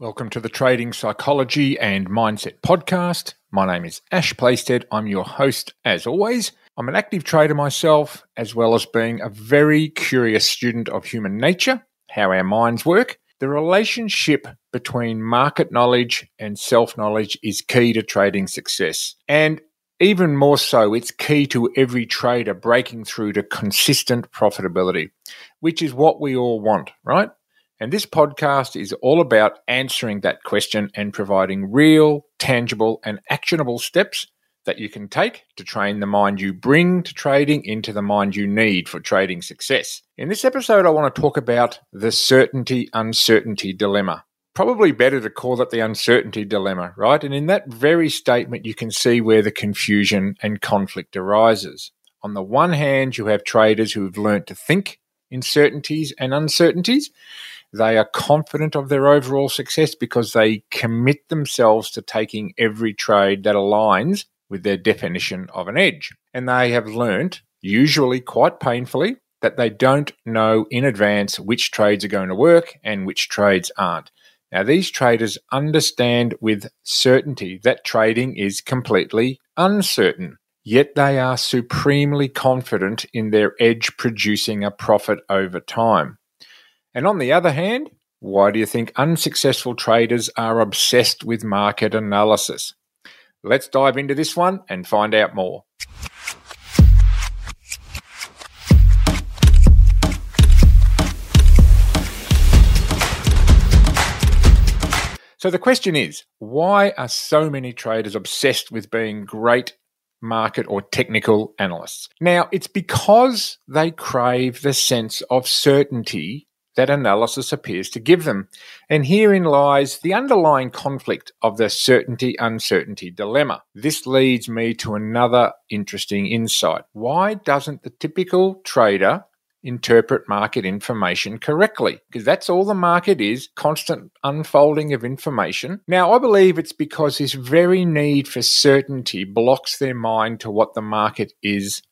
Welcome to the Trading Psychology and Mindset Podcast. My name is Ash Playsted. I'm your host, as always. I'm an active trader myself, as well as being a very curious student of human nature, how our minds work. The relationship between market knowledge and self knowledge is key to trading success. And even more so, it's key to every trader breaking through to consistent profitability, which is what we all want, right? And this podcast is all about answering that question and providing real, tangible, and actionable steps that you can take to train the mind you bring to trading into the mind you need for trading success. In this episode, I want to talk about the certainty uncertainty dilemma. Probably better to call it the uncertainty dilemma, right? And in that very statement, you can see where the confusion and conflict arises. On the one hand, you have traders who have learned to think in certainties and uncertainties. They are confident of their overall success because they commit themselves to taking every trade that aligns with their definition of an edge. And they have learnt, usually quite painfully, that they don't know in advance which trades are going to work and which trades aren't. Now, these traders understand with certainty that trading is completely uncertain, yet they are supremely confident in their edge producing a profit over time. And on the other hand, why do you think unsuccessful traders are obsessed with market analysis? Let's dive into this one and find out more. So the question is why are so many traders obsessed with being great market or technical analysts? Now, it's because they crave the sense of certainty that analysis appears to give them. And herein lies the underlying conflict of the certainty uncertainty dilemma. This leads me to another interesting insight. Why doesn't the typical trader interpret market information correctly because that's all the market is constant unfolding of information. Now, I believe it's because this very need for certainty blocks their mind to what the market is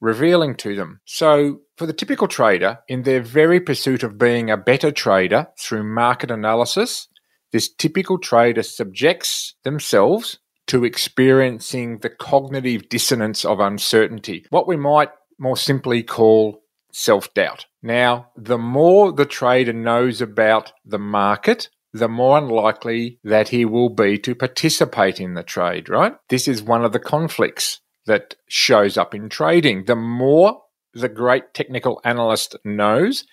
revealing to them. So, for the typical trader, in their very pursuit of being a better trader through market analysis, this typical trader subjects themselves to experiencing the cognitive dissonance of uncertainty, what we might more simply call self doubt. Now, the more the trader knows about the market, the more unlikely that he will be to participate in the trade, right? This is one of the conflicts that shows up in trading. The more the great technical analyst knows,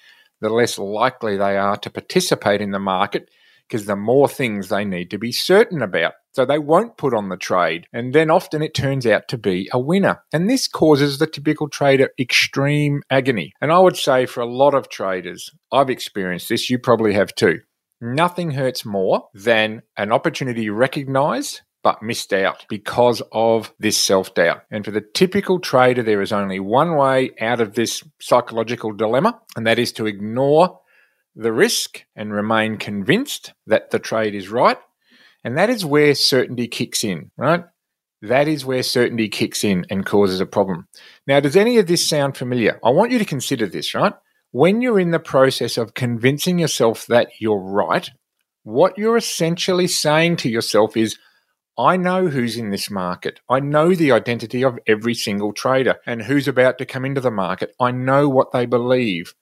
the less likely they are to participate in the market because the more things they need to be certain about. So they won't put on the trade. And then often it turns out to be a winner. And this causes the typical trader extreme agony. And I would say for a lot of traders, I've experienced this, you probably have too. Nothing hurts more than an opportunity recognized but missed out because of this self doubt. And for the typical trader, there is only one way out of this psychological dilemma, and that is to ignore the risk and remain convinced that the trade is right. And that is where certainty kicks in, right? That is where certainty kicks in and causes a problem. Now, does any of this sound familiar? I want you to consider this, right? When you're in the process of convincing yourself that you're right, what you're essentially saying to yourself is, I know who's in this market. I know the identity of every single trader and who's about to come into the market. I know what they believe.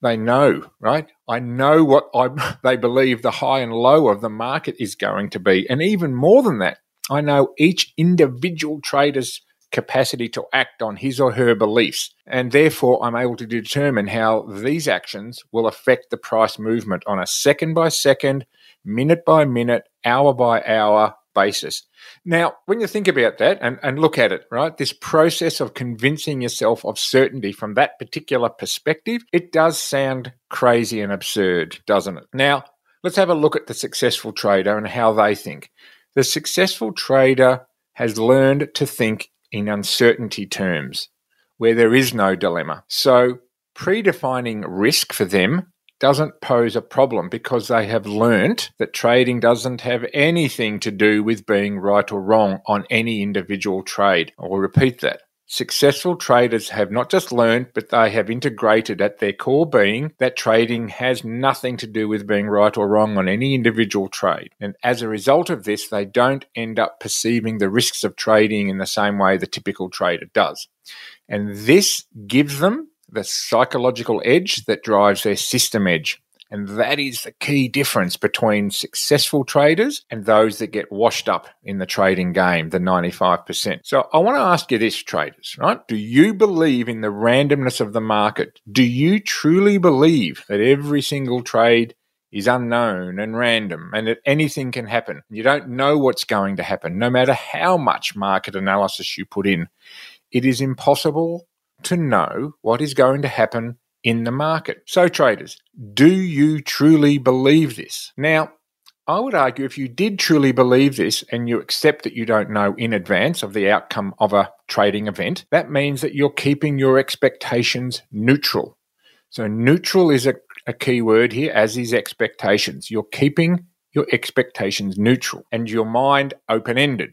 They know, right? I know what I, they believe the high and low of the market is going to be. And even more than that, I know each individual trader's capacity to act on his or her beliefs. And therefore, I'm able to determine how these actions will affect the price movement on a second by second, minute by minute, hour by hour, basis. Now, when you think about that and, and look at it, right, this process of convincing yourself of certainty from that particular perspective, it does sound crazy and absurd, doesn't it? Now, let's have a look at the successful trader and how they think. The successful trader has learned to think in uncertainty terms where there is no dilemma. So, predefining risk for them doesn't pose a problem because they have learnt that trading doesn't have anything to do with being right or wrong on any individual trade. I will repeat that. Successful traders have not just learned, but they have integrated at their core being that trading has nothing to do with being right or wrong on any individual trade. And as a result of this, they don't end up perceiving the risks of trading in the same way the typical trader does. And this gives them the psychological edge that drives their system edge. And that is the key difference between successful traders and those that get washed up in the trading game, the 95%. So I want to ask you this, traders, right? Do you believe in the randomness of the market? Do you truly believe that every single trade is unknown and random and that anything can happen? You don't know what's going to happen, no matter how much market analysis you put in. It is impossible to know what is going to happen in the market. So, traders, do you truly believe this? Now, I would argue if you did truly believe this and you accept that you don't know in advance of the outcome of a trading event, that means that you're keeping your expectations neutral. So, neutral is a, a key word here, as is expectations. You're keeping your expectations neutral and your mind open ended,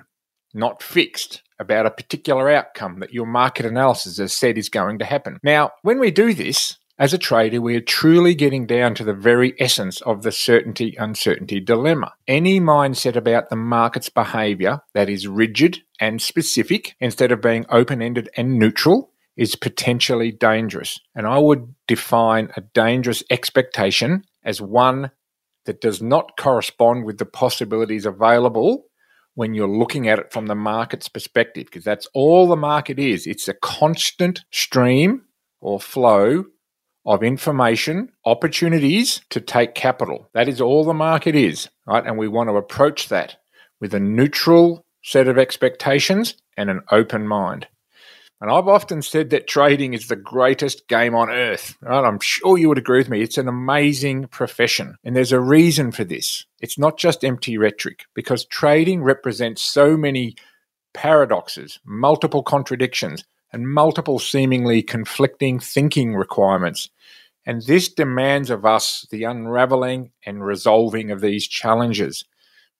not fixed about a particular outcome that your market analysis has said is going to happen. Now, when we do this, as a trader, we are truly getting down to the very essence of the certainty uncertainty dilemma. Any mindset about the market's behavior that is rigid and specific instead of being open ended and neutral is potentially dangerous. And I would define a dangerous expectation as one that does not correspond with the possibilities available when you're looking at it from the market's perspective, because that's all the market is. It's a constant stream or flow of information, opportunities to take capital. That is all the market is, right? And we want to approach that with a neutral set of expectations and an open mind. And I've often said that trading is the greatest game on earth. Right? I'm sure you would agree with me. It's an amazing profession. And there's a reason for this. It's not just empty rhetoric, because trading represents so many paradoxes, multiple contradictions, and multiple seemingly conflicting thinking requirements. And this demands of us the unraveling and resolving of these challenges.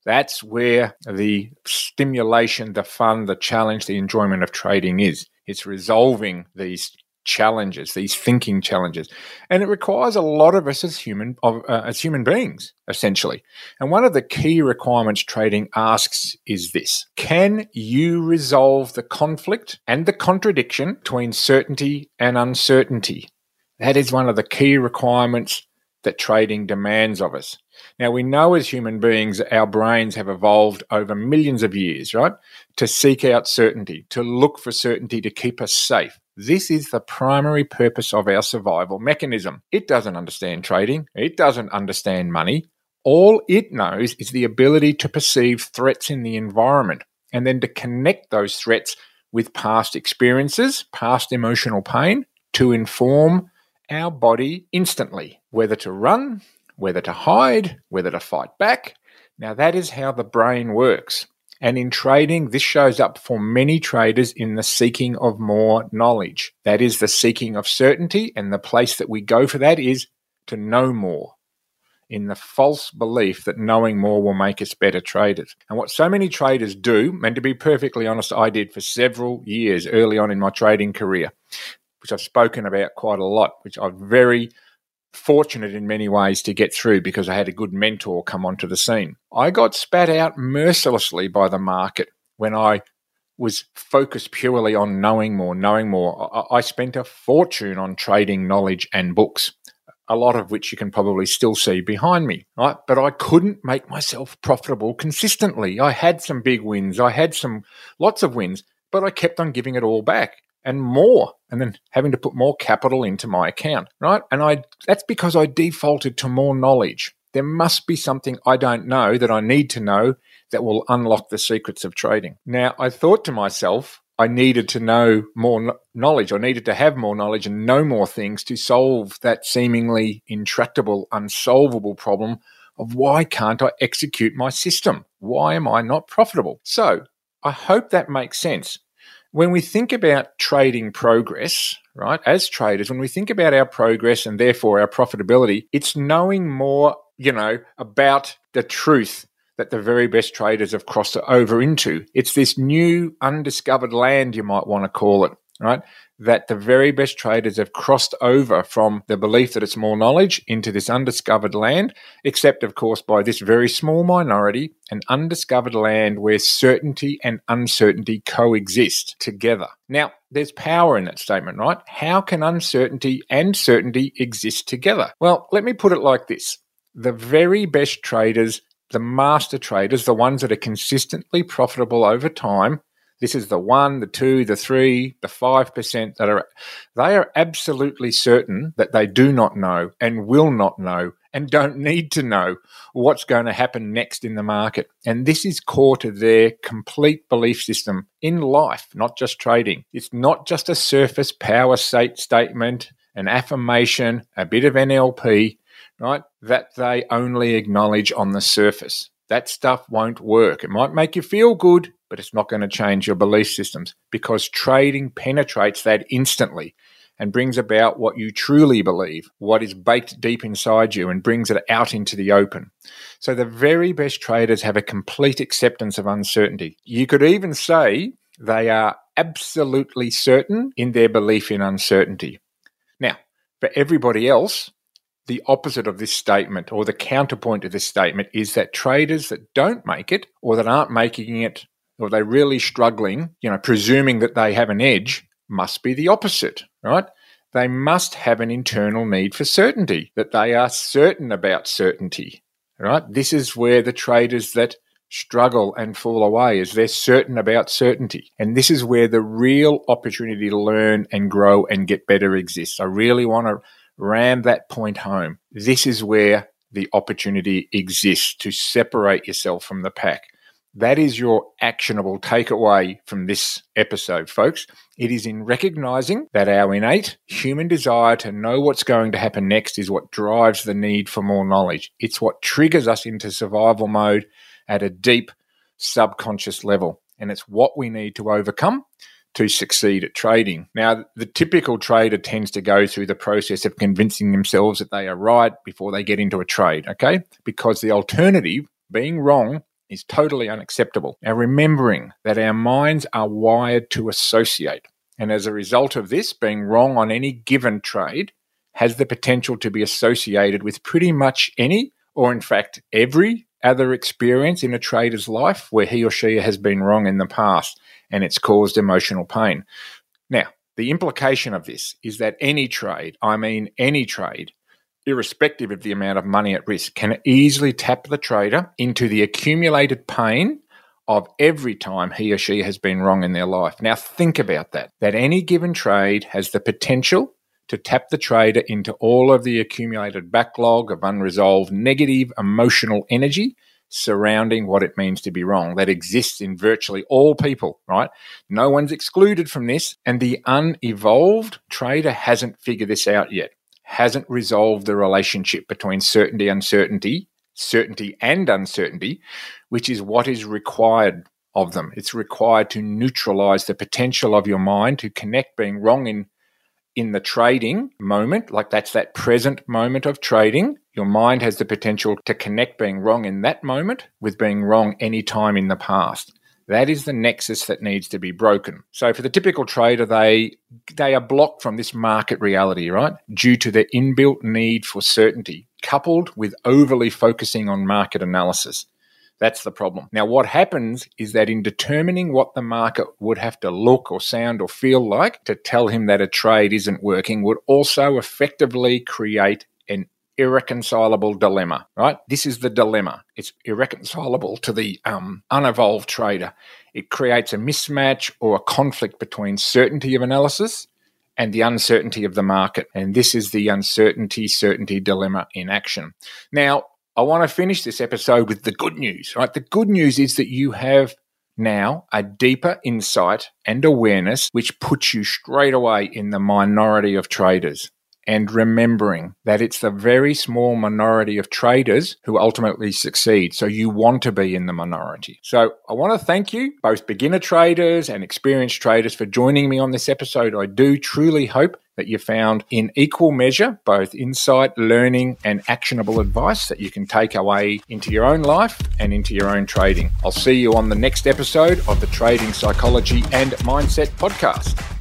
That's where the stimulation, the fun, the challenge, the enjoyment of trading is. It's resolving these challenges, these thinking challenges, and it requires a lot of us as human uh, as human beings, essentially. And one of the key requirements trading asks is this: Can you resolve the conflict and the contradiction between certainty and uncertainty? That is one of the key requirements that trading demands of us. Now, we know as human beings, our brains have evolved over millions of years, right? To seek out certainty, to look for certainty to keep us safe. This is the primary purpose of our survival mechanism. It doesn't understand trading, it doesn't understand money. All it knows is the ability to perceive threats in the environment and then to connect those threats with past experiences, past emotional pain, to inform our body instantly whether to run, whether to hide, whether to fight back. Now, that is how the brain works. And in trading, this shows up for many traders in the seeking of more knowledge. That is the seeking of certainty, and the place that we go for that is to know more in the false belief that knowing more will make us better traders. And what so many traders do, and to be perfectly honest, I did for several years early on in my trading career, which I've spoken about quite a lot, which I'm very fortunate in many ways to get through because I had a good mentor come onto the scene. I got spat out mercilessly by the market when I was focused purely on knowing more, knowing more. I spent a fortune on trading knowledge and books, a lot of which you can probably still see behind me, right? But I couldn't make myself profitable consistently. I had some big wins, I had some lots of wins, but I kept on giving it all back and more and then having to put more capital into my account right? And i that's because i defaulted to more knowledge. There must be something i don't know that i need to know that will unlock the secrets of trading. Now i thought to myself i needed to know more knowledge. I needed to have more knowledge and know more things to solve that seemingly intractable unsolvable problem of why can't i execute my system? Why am i not profitable? So i hope that makes sense when we think about trading progress, right, as traders, when we think about our progress and therefore our profitability, it's knowing more, you know, about the truth that the very best traders have crossed over into. It's this new undiscovered land, you might want to call it, right? That the very best traders have crossed over from the belief that it's more knowledge into this undiscovered land, except, of course, by this very small minority, an undiscovered land where certainty and uncertainty coexist together. Now, there's power in that statement, right? How can uncertainty and certainty exist together? Well, let me put it like this the very best traders the master traders, the ones that are consistently profitable over time, this is the one, the two, the three, the five percent that are they are absolutely certain that they do not know and will not know and don't need to know what's going to happen next in the market. And this is core to their complete belief system in life, not just trading. It's not just a surface power state statement, an affirmation, a bit of NLP right? That they only acknowledge on the surface. That stuff won't work. It might make you feel good, but it's not going to change your belief systems because trading penetrates that instantly and brings about what you truly believe, what is baked deep inside you, and brings it out into the open. So the very best traders have a complete acceptance of uncertainty. You could even say they are absolutely certain in their belief in uncertainty. Now, for everybody else, the opposite of this statement or the counterpoint to this statement is that traders that don't make it or that aren't making it or they're really struggling, you know, presuming that they have an edge, must be the opposite, right? They must have an internal need for certainty, that they are certain about certainty, right? This is where the traders that struggle and fall away is they're certain about certainty. And this is where the real opportunity to learn and grow and get better exists. I really want to ram that point home. This is where the opportunity exists to separate yourself from the pack. That is your actionable takeaway from this episode, folks. It is in recognizing that our innate human desire to know what's going to happen next is what drives the need for more knowledge. It's what triggers us into survival mode at a deep subconscious level. And it's what we need to overcome to succeed at trading. Now, the typical trader tends to go through the process of convincing themselves that they are right before they get into a trade, okay? Because the alternative, being wrong, is totally unacceptable. Now, remembering that our minds are wired to associate. And as a result of this, being wrong on any given trade has the potential to be associated with pretty much any, or in fact, every other experience in a trader's life where he or she has been wrong in the past and it's caused emotional pain. Now, the implication of this is that any trade, I mean any trade, irrespective of the amount of money at risk, can easily tap the trader into the accumulated pain of every time he or she has been wrong in their life. Now, think about that. That any given trade has the potential to tap the trader into all of the accumulated backlog of unresolved negative emotional energy surrounding what it means to be wrong that exists in virtually all people, right? No one's excluded from this. And the unevolved trader hasn't figured this out yet, hasn't resolved the relationship between certainty, uncertainty, certainty, and uncertainty, which is what is required of them. It's required to neutralize the potential of your mind to connect being wrong in in the trading moment, like that's that present moment of trading, your mind has the potential to connect being wrong in that moment with being wrong any time in the past. That is the nexus that needs to be broken. So for the typical trader, they they are blocked from this market reality, right? Due to their inbuilt need for certainty, coupled with overly focusing on market analysis. That's the problem. Now, what happens is that in determining what the market would have to look or sound or feel like to tell him that a trade isn't working would also effectively create irreconcilable dilemma, right? This is the dilemma. It's irreconcilable to the um, unevolved trader. It creates a mismatch or a conflict between certainty of analysis and the uncertainty of the market. And this is the uncertainty certainty dilemma in action. Now, I want to finish this episode with the good news, right? The good news is that you have now a deeper insight and awareness, which puts you straight away in the minority of traders and remembering that it's the very small minority of traders who ultimately succeed. So you want to be in the minority. So I want to thank you, both beginner traders and experienced traders, for joining me on this episode. I do truly hope that you found in equal measure both insight, learning, and actionable advice that you can take away into your own life and into your own trading. I'll see you on the next episode of the Trading Psychology and Mindset Podcast.